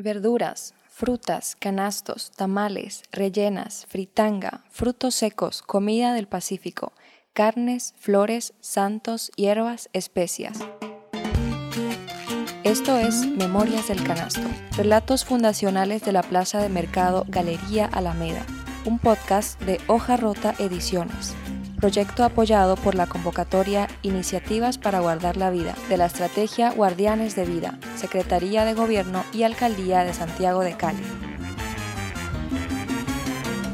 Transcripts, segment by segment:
Verduras, frutas, canastos, tamales, rellenas, fritanga, frutos secos, comida del Pacífico, carnes, flores, santos, hierbas, especias. Esto es Memorias del Canasto, relatos fundacionales de la Plaza de Mercado Galería Alameda, un podcast de Hoja Rota Ediciones, proyecto apoyado por la convocatoria Iniciativas para Guardar la Vida de la Estrategia Guardianes de Vida, Secretaría de Gobierno y Alcaldía de Santiago de Cali.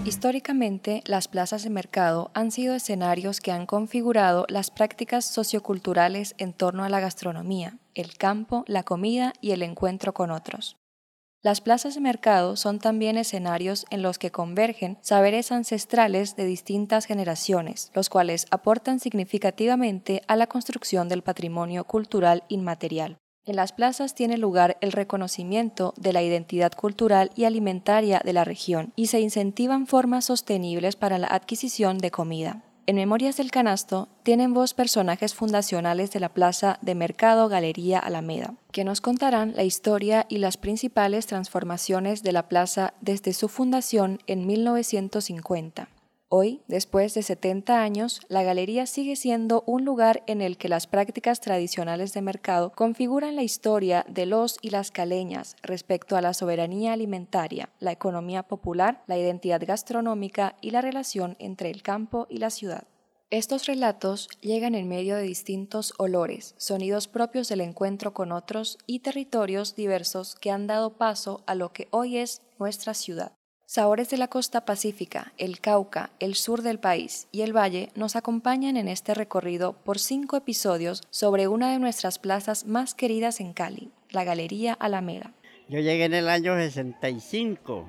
Históricamente, las plazas de mercado han sido escenarios que han configurado las prácticas socioculturales en torno a la gastronomía, el campo, la comida y el encuentro con otros. Las plazas de mercado son también escenarios en los que convergen saberes ancestrales de distintas generaciones, los cuales aportan significativamente a la construcción del patrimonio cultural inmaterial. En las plazas tiene lugar el reconocimiento de la identidad cultural y alimentaria de la región y se incentivan formas sostenibles para la adquisición de comida. En Memorias del Canasto tienen voz personajes fundacionales de la Plaza de Mercado Galería Alameda, que nos contarán la historia y las principales transformaciones de la plaza desde su fundación en 1950. Hoy, después de 70 años, la galería sigue siendo un lugar en el que las prácticas tradicionales de mercado configuran la historia de los y las caleñas respecto a la soberanía alimentaria, la economía popular, la identidad gastronómica y la relación entre el campo y la ciudad. Estos relatos llegan en medio de distintos olores, sonidos propios del encuentro con otros y territorios diversos que han dado paso a lo que hoy es nuestra ciudad. Sabores de la costa pacífica, el Cauca, el sur del país y el valle nos acompañan en este recorrido por cinco episodios sobre una de nuestras plazas más queridas en Cali, la Galería Alameda. Yo llegué en el año 65,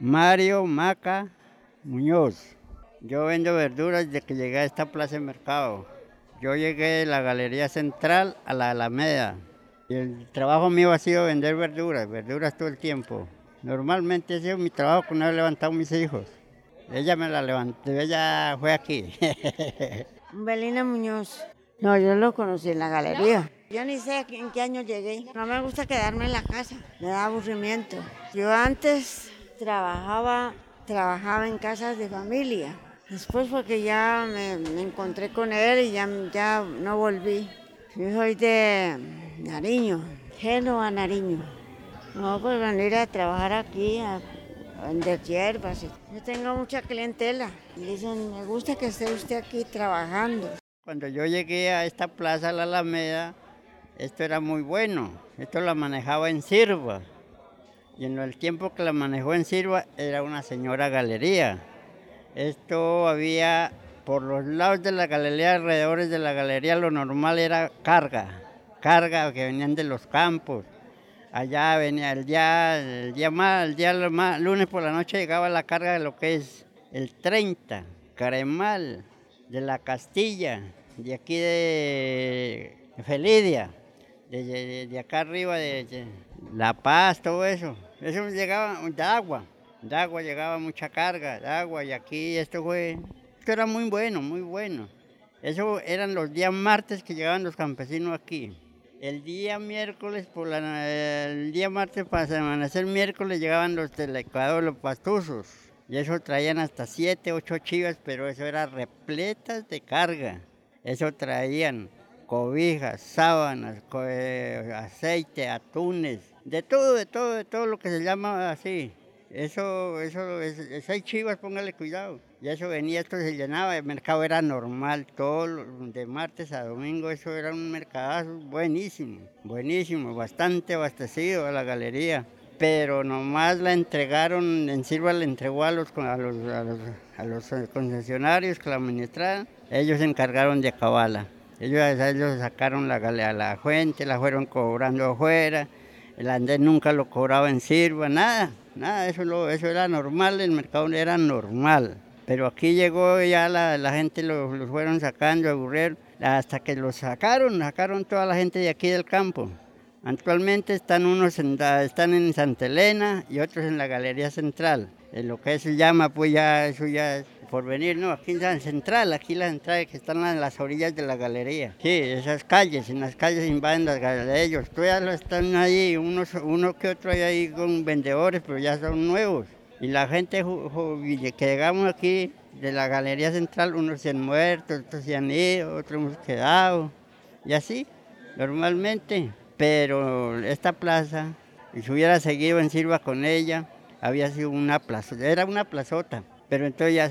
Mario Maca Muñoz. Yo vendo verduras desde que llegué a esta plaza de mercado. Yo llegué de la Galería Central a la Alameda. Y el trabajo mío ha sido vender verduras, verduras todo el tiempo. Normalmente ha sido mi trabajo con haber levantado mis hijos. Ella me la levantó, ella fue aquí. Belina Muñoz. No, yo lo conocí en la galería. Yo ni sé en qué año llegué. No me gusta quedarme en la casa, me da aburrimiento. Yo antes trabajaba, trabajaba en casas de familia. Después fue que ya me, encontré con él y ya, ya no volví. Yo soy de Nariño, Génova, Nariño. No, pues venir a trabajar aquí, a vender hierbas. Yo tengo mucha clientela. Dicen, me gusta que esté usted aquí trabajando. Cuando yo llegué a esta plaza, la Alameda, esto era muy bueno. Esto la manejaba en Sirva. Y en el tiempo que la manejó en Sirva era una señora galería. Esto había por los lados de la galería, alrededor de la galería, lo normal era carga, carga que venían de los campos Allá venía el día, el día más, el día lunes por la noche llegaba la carga de lo que es el 30, Caremal, de la Castilla, de aquí de Felidia, de, acá arriba de, La Paz, todo eso. Eso llegaba de agua, de agua llegaba mucha carga, de agua, y aquí esto fue, esto era muy bueno, muy bueno. Eso eran los días martes que llegaban los campesinos aquí. El día miércoles, por la, el día martes para amanecer miércoles llegaban los del Ecuador, los pastuzos. Y eso traían hasta siete, ocho chivas, pero eso era repletas de carga. Eso traían cobijas, sábanas, eh, aceite, atunes, de todo, de todo, de todo lo que se llama así. Eso, eso, seis chivas, póngale cuidado. Y eso venía, esto se llenaba, el mercado era normal, todo de martes a domingo, eso era un mercadazo buenísimo, buenísimo, bastante abastecido a la galería. Pero nomás la entregaron, en Silva le entregó a los, a los, a los, concesionarios que la administraban, ellos se encargaron de acabarla. Ellos, ellos sacaron la, la fuente, la fueron cobrando afuera, el andén nunca lo cobraba en Silva, nada nada, eso, eso era normal, el mercado era normal. Pero aquí llegó ya la, gente, los lo fueron sacando, aburrieron, hasta que los sacaron, sacaron toda la gente de aquí del campo. Actualmente están unos en, están en Santa Elena y otros en la Galería Central. En lo que se llama, pues ya, eso ya, por venir, no, aquí en la central, aquí la central que están en las orillas de la galería. Sí, esas calles, en las calles invaden las galerías ellos. Todavía están ahí, unos, uno que otro hay ahí con vendedores, pero ya son nuevos. Y la gente que llegamos aquí de la galería central, unos se han muerto, otros se han ido, otros hemos quedado. Y así, normalmente. Pero esta plaza, si hubiera seguido en Silva con ella, había sido una plaza, era una plazota. Pero entonces ya,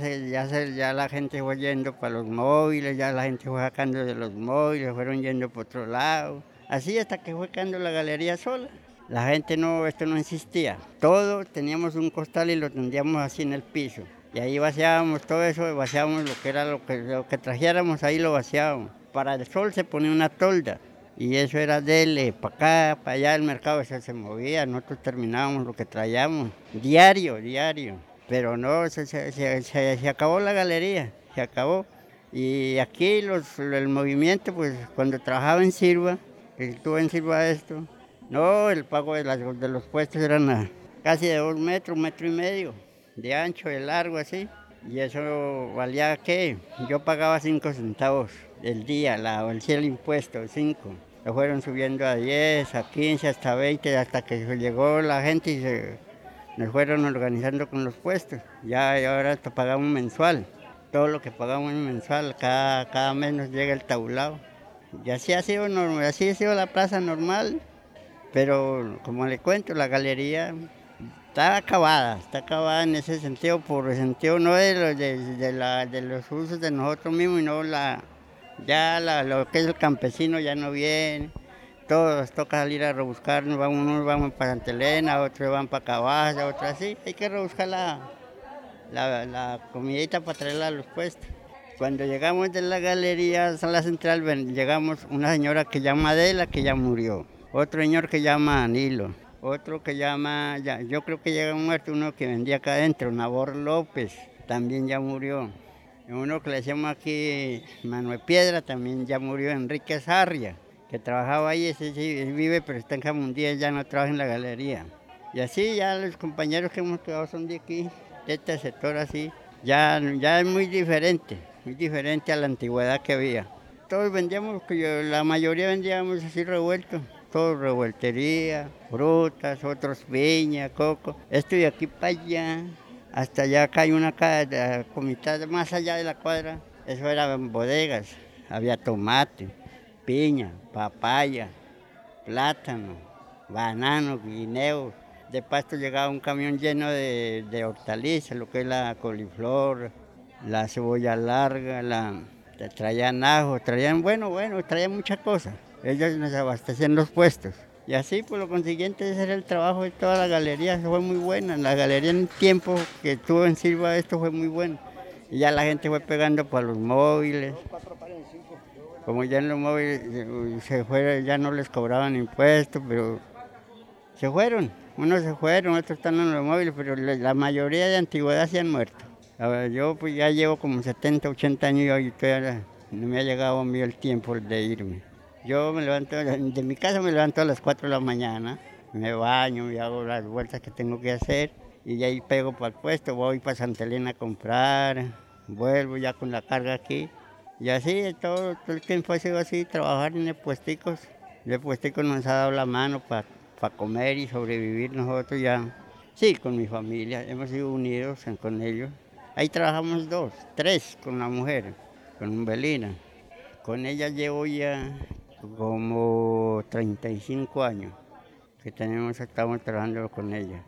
ya, ya la gente fue yendo para los móviles, ya la gente fue sacando de los móviles, fueron yendo por otro lado. Así hasta que fue quedando la galería sola. La gente no, esto no existía. Todo teníamos un costal y lo tendríamos así en el piso. Y ahí vaciábamos todo eso, vaciábamos lo que era lo que, lo que trajéramos, ahí lo vaciábamos. Para el sol se ponía una tolda. Y eso era dele, para acá, para allá, el mercado eso se movía, nosotros terminábamos lo que traíamos, diario, diario. Pero no, se, se, acabó la galería, se acabó. Y aquí los, el movimiento, pues cuando trabajaba en Silva, estuve en Silva esto, no, el pago de, las, de los puestos eran casi de dos metros, un metro y medio, de ancho, de largo, así. Y eso valía, ¿qué? Yo pagaba cinco centavos el día, la, el cielo impuesto, cinco. Lo fueron subiendo a 10, a 15, hasta 20, hasta que llegó la gente y se, nos fueron organizando con los puestos. Ya ahora pagamos mensual. Todo lo que pagamos mensual, cada, cada mes nos llega el tablado. Y así ha sido normal, así ha sido la plaza normal, pero como le cuento, la galería está acabada, está acabada en ese sentido, por el sentido no de, de, la, de los usos de nosotros mismos, sino la, ya lo que es el campesino ya no viene todos toca salir a rebuscar, unos vamos para Santa Elena, otros van para Cabaza, otros así. Hay que rebuscar la, la, comidita para traerla a los puestos. Cuando llegamos de la galería a la central, llegamos una señora que llama Adela, que ya murió. Otro señor que llama Anilo. Otro que llama, yo creo que llega muerto uno que vendía acá adentro, Nabor López, también ya murió. Uno que le decíamos aquí Manuel Piedra, también ya murió, Enrique Sarria que trabajaba ahí, ese sí vive, pero está en Jamundía, ya no trabaja en la galería. Y así ya los compañeros que hemos quedado son de aquí, de este sector así. Ya, ya es muy diferente, muy diferente a la antigüedad que había. Todos vendíamos, la mayoría vendíamos así revuelto, todo revueltería, frutas, otros viña, coco. Esto de aquí para allá, hasta allá acá hay una comitada más allá de la cuadra, eso eran bodegas, había tomate, piña, papaya, plátano, banano, guineo. De pasto llegaba un camión lleno de, hortalizas, lo que es la coliflor, la cebolla larga, la, traían ajo, traían, bueno, bueno, traían muchas cosas. Ellos nos abastecían los puestos. Y así, por lo consiguiente, ese era el trabajo de toda la galería, fue muy buena. La galería en el tiempo que estuvo en Silva, esto fue muy bueno. Y ya la gente fue pegando para los móviles como ya en los móviles eh, se fueron, ya no les cobraban impuestos, pero se fueron. Unos se fueron, otros están en los móviles, pero la mayoría de antigüedad se han muerto. yo pues ya llevo como 70, 80 años y todavía no me ha llegado a mí el tiempo de irme. Yo me levanto, de mi casa me levanto a las 4 de la mañana, me baño y hago las vueltas que tengo que hacer y ahí pego para el puesto, voy para Santa Elena a comprar, vuelvo ya con la carga aquí y así, todo, el tiempo ha sido así, trabajar en el puesticos. El puestico nos ha dado la mano para comer y sobrevivir nosotros ya. Sí, con mi familia, hemos sido unidos con ellos. Ahí trabajamos dos, tres con la mujer, con Belina. Con ella llevo ya como 35 años que tenemos, estamos trabajando con ella.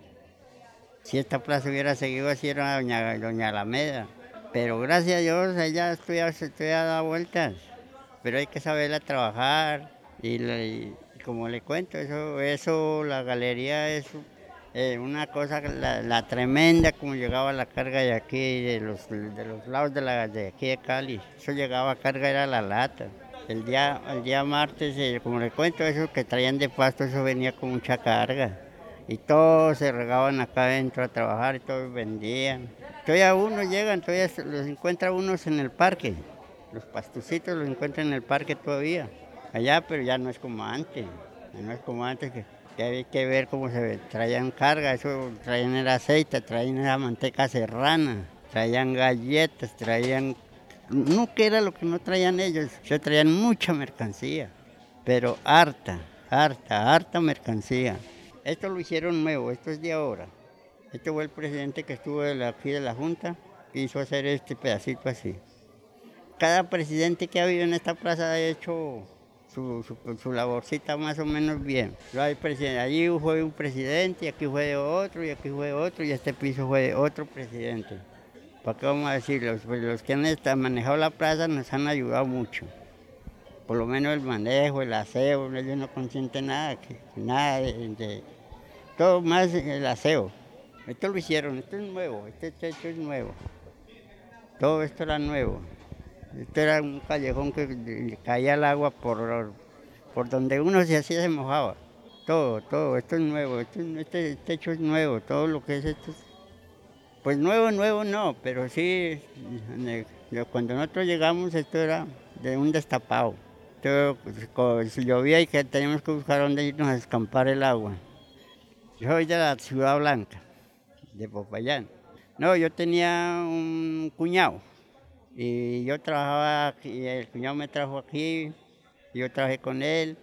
Si esta plaza hubiera seguido así era doña, doña Alameda, pero gracias a Dios ella estudia, se dado vueltas. Pero hay que saberla trabajar y, como le cuento, eso, eso la galería es eh, una cosa, la, tremenda como llegaba la carga de aquí, de los, de los lados de, la, de aquí de Cali. Eso llegaba a carga, era la lata. El día, el día martes, eh, como le cuento, eso que traían de pasto, eso venía con mucha carga. Y todos se regaban acá adentro a trabajar y todos vendían. Todavía uno llegan, todavía los encuentra unos en el parque. Los pastucitos los encuentran en el parque todavía. Allá, pero ya no es como antes. no es como antes que, que hay que ver cómo se traían carga. Eso traían el aceite, traían la manteca serrana. traían galletas, traían... No que era lo que no traían ellos, se traían mucha mercancía, pero harta, harta, harta mercancía. Esto lo hicieron nuevo, esto es de ahora. Este fue el presidente que estuvo aquí de la Junta, que hizo hacer este pedacito así. Cada presidente que ha habido en esta plaza ha hecho su, su, laborcita más o menos bien. Allí fue un presidente, y aquí fue otro, y aquí fue otro, y este piso fue otro presidente. ¿Para qué vamos a decir? Los, pues, los que han manejado la plaza nos han ayudado mucho. Por lo menos el manejo, el aseo, ellos no consienten nada, nada de, todo más el aseo. Esto lo hicieron, esto es nuevo, este techo es nuevo. Todo esto era nuevo. Esto era un callejón que caía el agua por, por donde uno se hacía se mojaba. Todo, todo, esto es nuevo, este techo es nuevo, todo lo que es esto. Pues nuevo, nuevo no, pero sí, cuando nosotros llegamos esto era de un destapado. Entonces, llovía y que teníamos que buscar dónde irnos a escampar el agua. Yo soy de la Ciudad Blanca, de Popayán. No, yo tenía un cuñado y yo trabajaba aquí, el cuñado me trajo aquí, yo trabajé con él,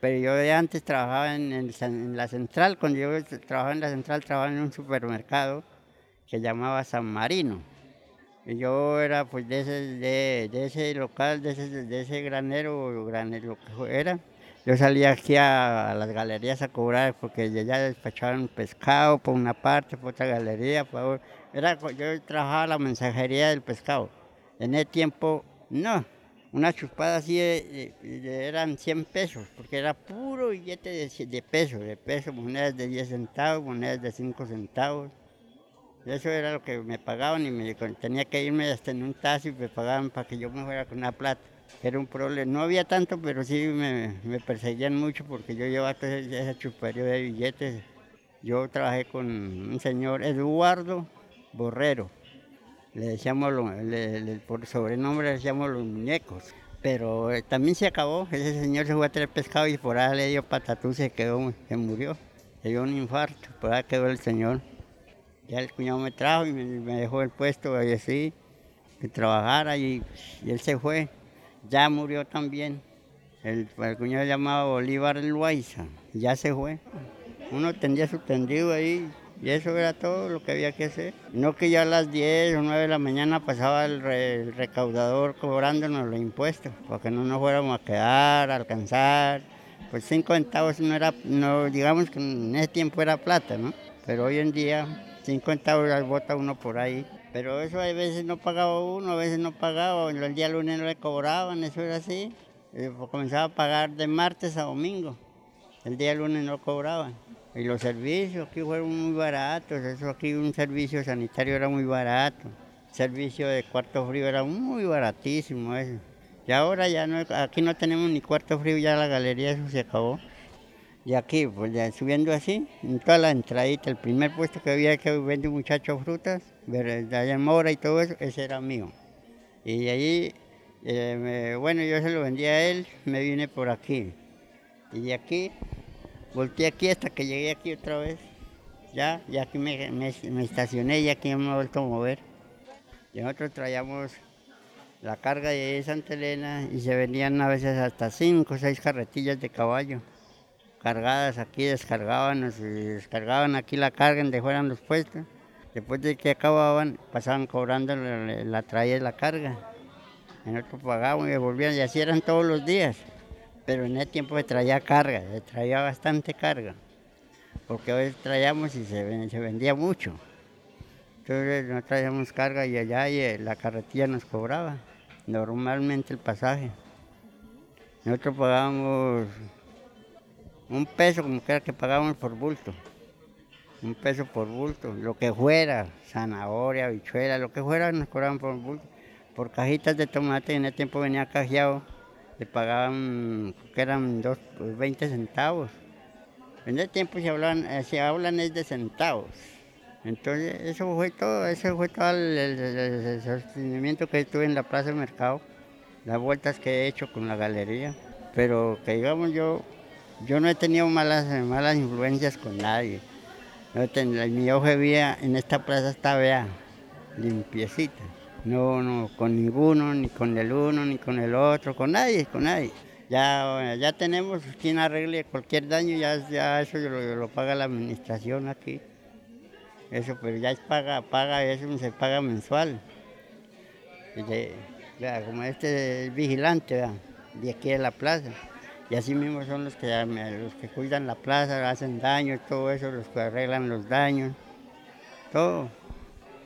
pero yo de antes trabajaba en, la central, cuando yo trabajaba en la central trabajaba en un supermercado que llamaba San Marino. Y yo era pues de ese, de, ese local, de ese, de ese granero, granero que era. Yo salía aquí a, las galerías a cobrar porque ya despachaban pescado por una parte, por otra galería. Por, era, yo trabajaba la mensajería del pescado. En ese tiempo, no. Una chupada así eran 100 pesos, porque era puro billete de, de pesos, de pesos, monedas de 10 centavos, monedas de 5 centavos. Eso era lo que me pagaban y me, tenía que irme hasta en un taxi y me pagaban para que yo me fuera con una plata. Era un problema. No había tanto, pero sí me, perseguían mucho porque yo llevaba todo ese chupario de billetes. Yo trabajé con un señor, Eduardo Borrero le decíamos, por sobrenombre le decíamos los muñecos. Pero eh, también se acabó, ese señor se fue a traer pescado y por ahí le dio patatú, se quedó, se murió, le dio un infarto, por ahí quedó el señor. Ya el cuñado me trajo y me, dejó el puesto ahí así, que trabajara y, él se fue. Ya murió también. El, cuñado llamaba Bolívar Loaiza, ya se fue. Uno tendía su tendido ahí, y eso era todo lo que había que hacer. No que ya a las 10 o 9 de la mañana pasaba el, recaudador cobrándonos los impuestos, porque no nos fuéramos a quedar, a alcanzar. Pues 5 centavos no era, no, digamos que en ese tiempo era plata, ¿no? Pero hoy en día 5 centavos las bota uno por ahí. Pero eso a veces no pagaba uno, a veces no pagaba, el día lunes no le cobraban, eso era así. Pues comenzaba a pagar de martes a domingo, el día lunes no cobraban. Y los servicios aquí fueron muy baratos, eso aquí un servicio sanitario era muy barato, servicio de cuarto frío era muy baratísimo eso. Y ahora ya no, aquí no tenemos ni cuarto frío, ya la galería eso se acabó. Y aquí, pues subiendo así, en toda la entradita, el primer puesto que había que vende un muchacho frutas, allá Mora y todo eso, ese era mío. Y ahí, eh, bueno, yo se lo vendía a él, me vine por aquí. Y de aquí Volteé aquí hasta que llegué aquí otra vez. Ya, ya aquí me, estacioné y aquí me he vuelto a mover. Y nosotros traíamos la carga de Santa Elena y se vendían a veces hasta cinco o seis carretillas de caballo cargadas aquí, descargaban, descargaban aquí la carga donde fueran los puestos. Después de que acababan, pasaban cobrando la, traía de la carga. Y nosotros pagábamos y volvían y así eran todos los días pero en ese tiempo se traía carga, se traía bastante carga, porque hoy traíamos y se, vendía mucho. Entonces no traíamos carga y allá y eh, la carretilla nos cobraba normalmente el pasaje. Nosotros pagábamos un peso como que era que pagábamos por bulto. Un peso por bulto, lo que fuera, zanahoria, bichuela, lo que fuera nos cobraban por bulto. Por cajitas de tomate en ese tiempo venía cajeado le pagaban, que eran dos, 20 pues, centavos. En ese tiempo se hablan, eh, se hablan es de centavos. Entonces, eso fue todo, eso fue todo el, sostenimiento que tuve en la Plaza del Mercado, las vueltas que he hecho con la galería. Pero que digamos yo, yo no he tenido malas, malas influencias con nadie. mi ojo de vida en esta plaza está vea. limpiecitas. No, no, con ninguno, ni con el uno, ni con el otro, con nadie, con nadie. Ya, ya tenemos quien arregle cualquier daño, ya, ya eso lo, lo paga la administración aquí. Eso, pero ya es paga, paga, eso se paga mensual. Y como este es vigilante, vea, de aquí de la plaza. Y así mismo son los que, los que cuidan la plaza, hacen daño, todo eso, los que arreglan los daños, todo.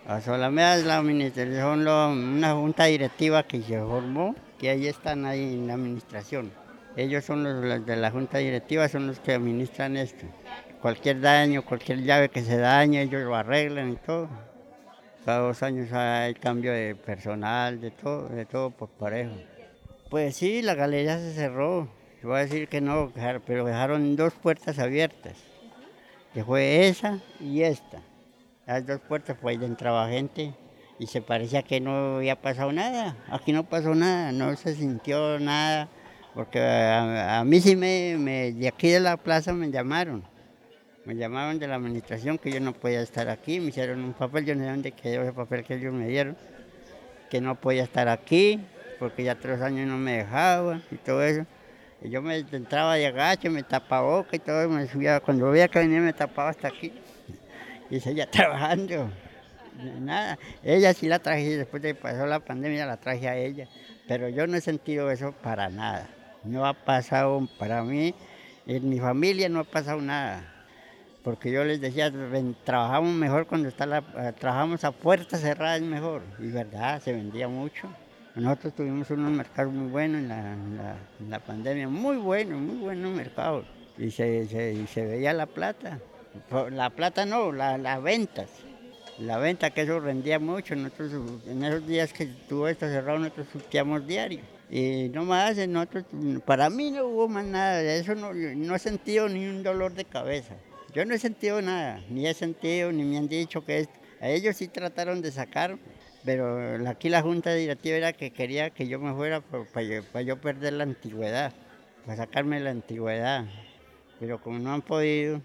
A Solamea es la administración, una junta directiva que se formó, que ahí están ahí en la administración. Ellos son los, los de la junta directiva, son los que administran esto. Cualquier daño, cualquier llave que se dañe, ellos lo arreglan y todo. Cada dos años hay cambio de personal, de todo, de todo por parejo. Pues sí, la galería se cerró. Voy a decir que no, pero dejaron dos puertas abiertas, que fue esa y esta. Las dos puertas, pues ahí entraba gente y se parecía que no había pasado nada. Aquí no pasó nada, no se sintió nada, porque a, a mí sí me, me- de aquí de la plaza me llamaron. Me llamaron de la administración que yo no podía estar aquí, me hicieron un papel, yo no sé dónde quedó ese papel que ellos me dieron, que no podía estar aquí, porque ya tres años no me dejaban y todo eso. Yo me entraba de agacho, me tapaba boca y todo, me subía, cuando veía que venía me tapaba hasta aquí y seguía trabajando. Nada, ella sí la traje, después de que pasó la pandemia la traje a ella, pero yo no he sentido eso para nada. No ha pasado para mí, en mi familia no ha pasado nada. Porque yo les decía, "Ven, trabajamos mejor cuando está la, trabajamos a puerta cerrada es mejor. Y verdad, se vendía mucho. Nosotros tuvimos unos mercados muy buenos en la, pandemia, muy buenos, muy buenos mercados. Y se, y se veía la plata. La plata no, la- las ventas. La venta que eso rendía mucho. Nosotros en esos días que estuvo esto cerrado, nosotros surtíamos diario. Y no más, para mí no hubo más nada. Eso no, he sentido ni un dolor de cabeza. Yo no he sentido nada, ni he sentido, ni me han dicho que es. A ellos sí trataron de sacar, pero aquí la junta directiva era que quería que yo me fuera para yo perder la antigüedad, para sacarme la antigüedad. Pero como no han podido,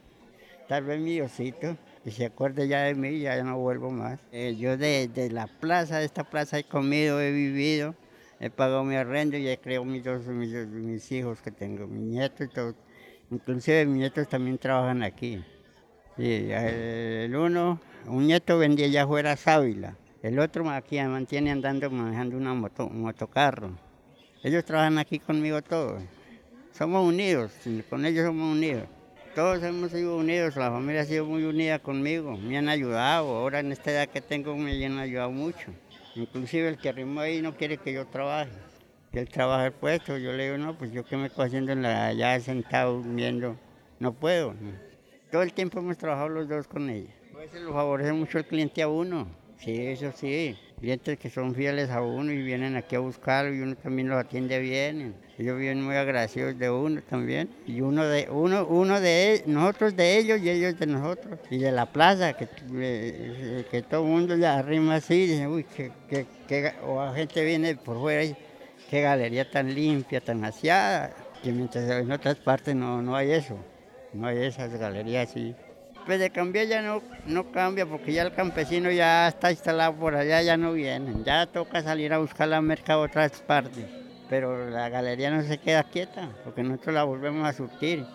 tal vez mi Diosito, que se acuerde ya de mí, ya no vuelvo más. Eh, yo de, de la plaza, de esta plaza he comido, he vivido, he pagado mi arrendo y he criado mis, dos, mis, mis hijos que tengo, mis nietos y todo. Inclusive mis nietos también trabajan aquí. El uno, un nieto vendía allá afuera sábila, el otro aquí mantiene andando manejando una moto, un motocarro. Ellos trabajan aquí conmigo todos. Somos unidos, con ellos somos unidos. Todos hemos sido unidos, la familia ha sido muy unida conmigo, me han ayudado, ahora en esta edad que tengo me han ayudado mucho. Inclusive el que arrimó ahí no quiere que yo trabaje, que él trabaje el puesto, yo le digo, no, pues yo que me estoy haciendo en la, allá sentado durmiendo, no puedo. Todo el tiempo hemos trabajado los dos con ella. A veces lo favorece mucho el cliente a uno, sí, eso sí. Clientes que son fieles a uno y vienen aquí a buscarlo y uno también los atiende bien. Ellos vienen muy agradecidos de uno también. Y uno de uno, uno de e- nosotros de ellos y ellos de nosotros. Y de la plaza, que, eh, que todo el mundo ya arrima así, dice, uy, que, que, que ga-", o la gente viene por fuera y qué galería tan limpia, tan aseada. Que mientras en otras partes no, no hay eso. No hay esas galerías así. Pues de cambiar ya no, no cambia porque ya el campesino ya está instalado por allá, ya no vienen. Ya toca salir a buscar la mercado a otras partes. Pero la galería no se queda quieta porque nosotros la volvemos a surtir.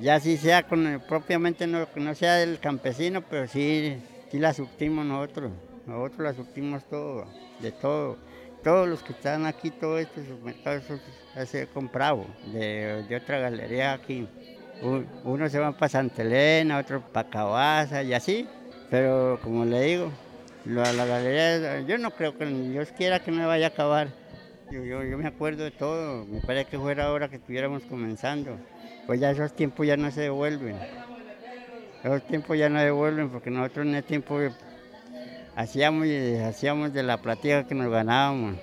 Ya si sea con propiamente no, no sea del campesino, pero sí, sí la surtimos nosotros. Nosotros la surtimos todo, de todo. Todos los que están aquí, todos estos ya se comprado de, de otra galería aquí. Unos se van para Santa Elena, otros para Cabaza y así. Pero como le digo, la, la galería, yo no creo que Dios quiera que me vaya a acabar. Yo me acuerdo de todo, me parece que fuera ahora que estuviéramos comenzando. Pues ya esos tiempos ya no se devuelven. Esos tiempos ya no devuelven porque nosotros en ese tiempo hacíamos, y deshacíamos de la platica que nos ganábamos.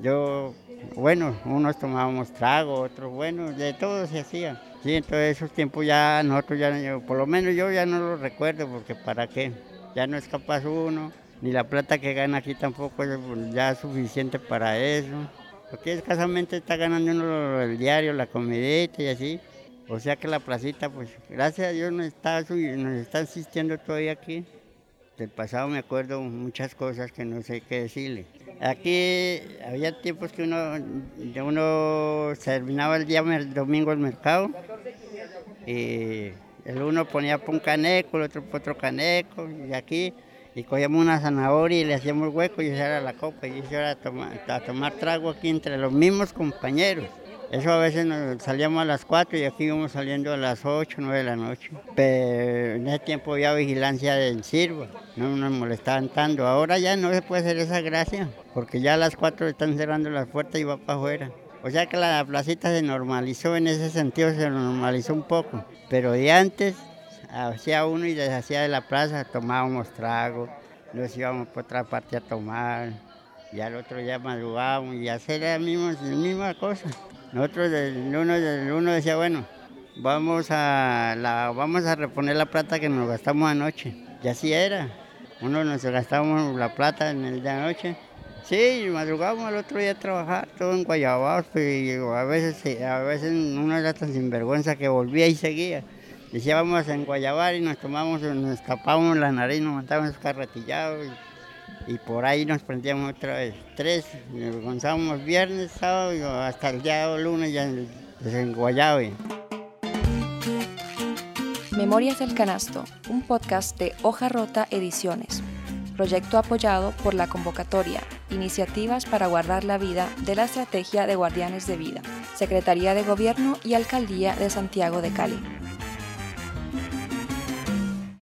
Yo, bueno, unos tomábamos trago, otros, bueno, de todo se hacía. Sí, entonces esos tiempos ya nosotros ya, yo- por lo menos yo ya no los recuerdo porque para qué, ya no es capaz uno, ni la plata que gana aquí tampoco es ya suficiente para eso. Porque escasamente está ganando uno el diario, la comidita y así. O sea que la placita, pues gracias a Dios nos está, nos está asistiendo todavía aquí. Del pasado me acuerdo muchas cosas que no sé qué decirle. Aquí había tiempos que uno, uno terminaba el día el domingo el mercado y el uno ponía un caneco, el otro otro caneco y aquí y cogíamos una zanahoria y le hacíamos hueco y esa era la copa y eso era a tomar trago aquí entre los mismos compañeros. Eso a veces nos salíamos a las 4 y aquí íbamos saliendo a las 8, 9 de la noche. Pero en ese tiempo había vigilancia del Sirva, no nos molestaban tanto. Ahora ya no se puede hacer esa gracia, porque ya a las 4 están cerrando las puertas y va para afuera. O sea que la placita se normalizó en ese sentido, se normalizó un poco. Pero de antes hacía uno y deshacía de la plaza, tomábamos trago, nos íbamos por otra parte a tomar, y al otro ya madrugábamos y hacer la misma, la misma cosa. Nosotros el uno, uno decía, bueno, vamos a, la, vamos a reponer la plata que nos gastamos anoche. Y así era. Uno nos gastamos la plata en el día de anoche. Sí, madrugábamos al otro día a trabajar, todo en Guayabados, pues, a veces, a veces uno era tan sinvergüenza que volvía y seguía. Decía, vamos a Guayabar y nos tomamos, nos tapábamos la nariz, nos montábamos carretillados por ahí nos prendíamos otra vez. Tres, nos viernes, sábado y hasta el día lunes ya en Guayave. Memorias del Canasto, un podcast de Hoja Rota Ediciones, proyecto apoyado por la convocatoria Iniciativas para Guardar la Vida de la Estrategia de Guardianes de Vida, Secretaría de Gobierno y Alcaldía de Santiago de Cali.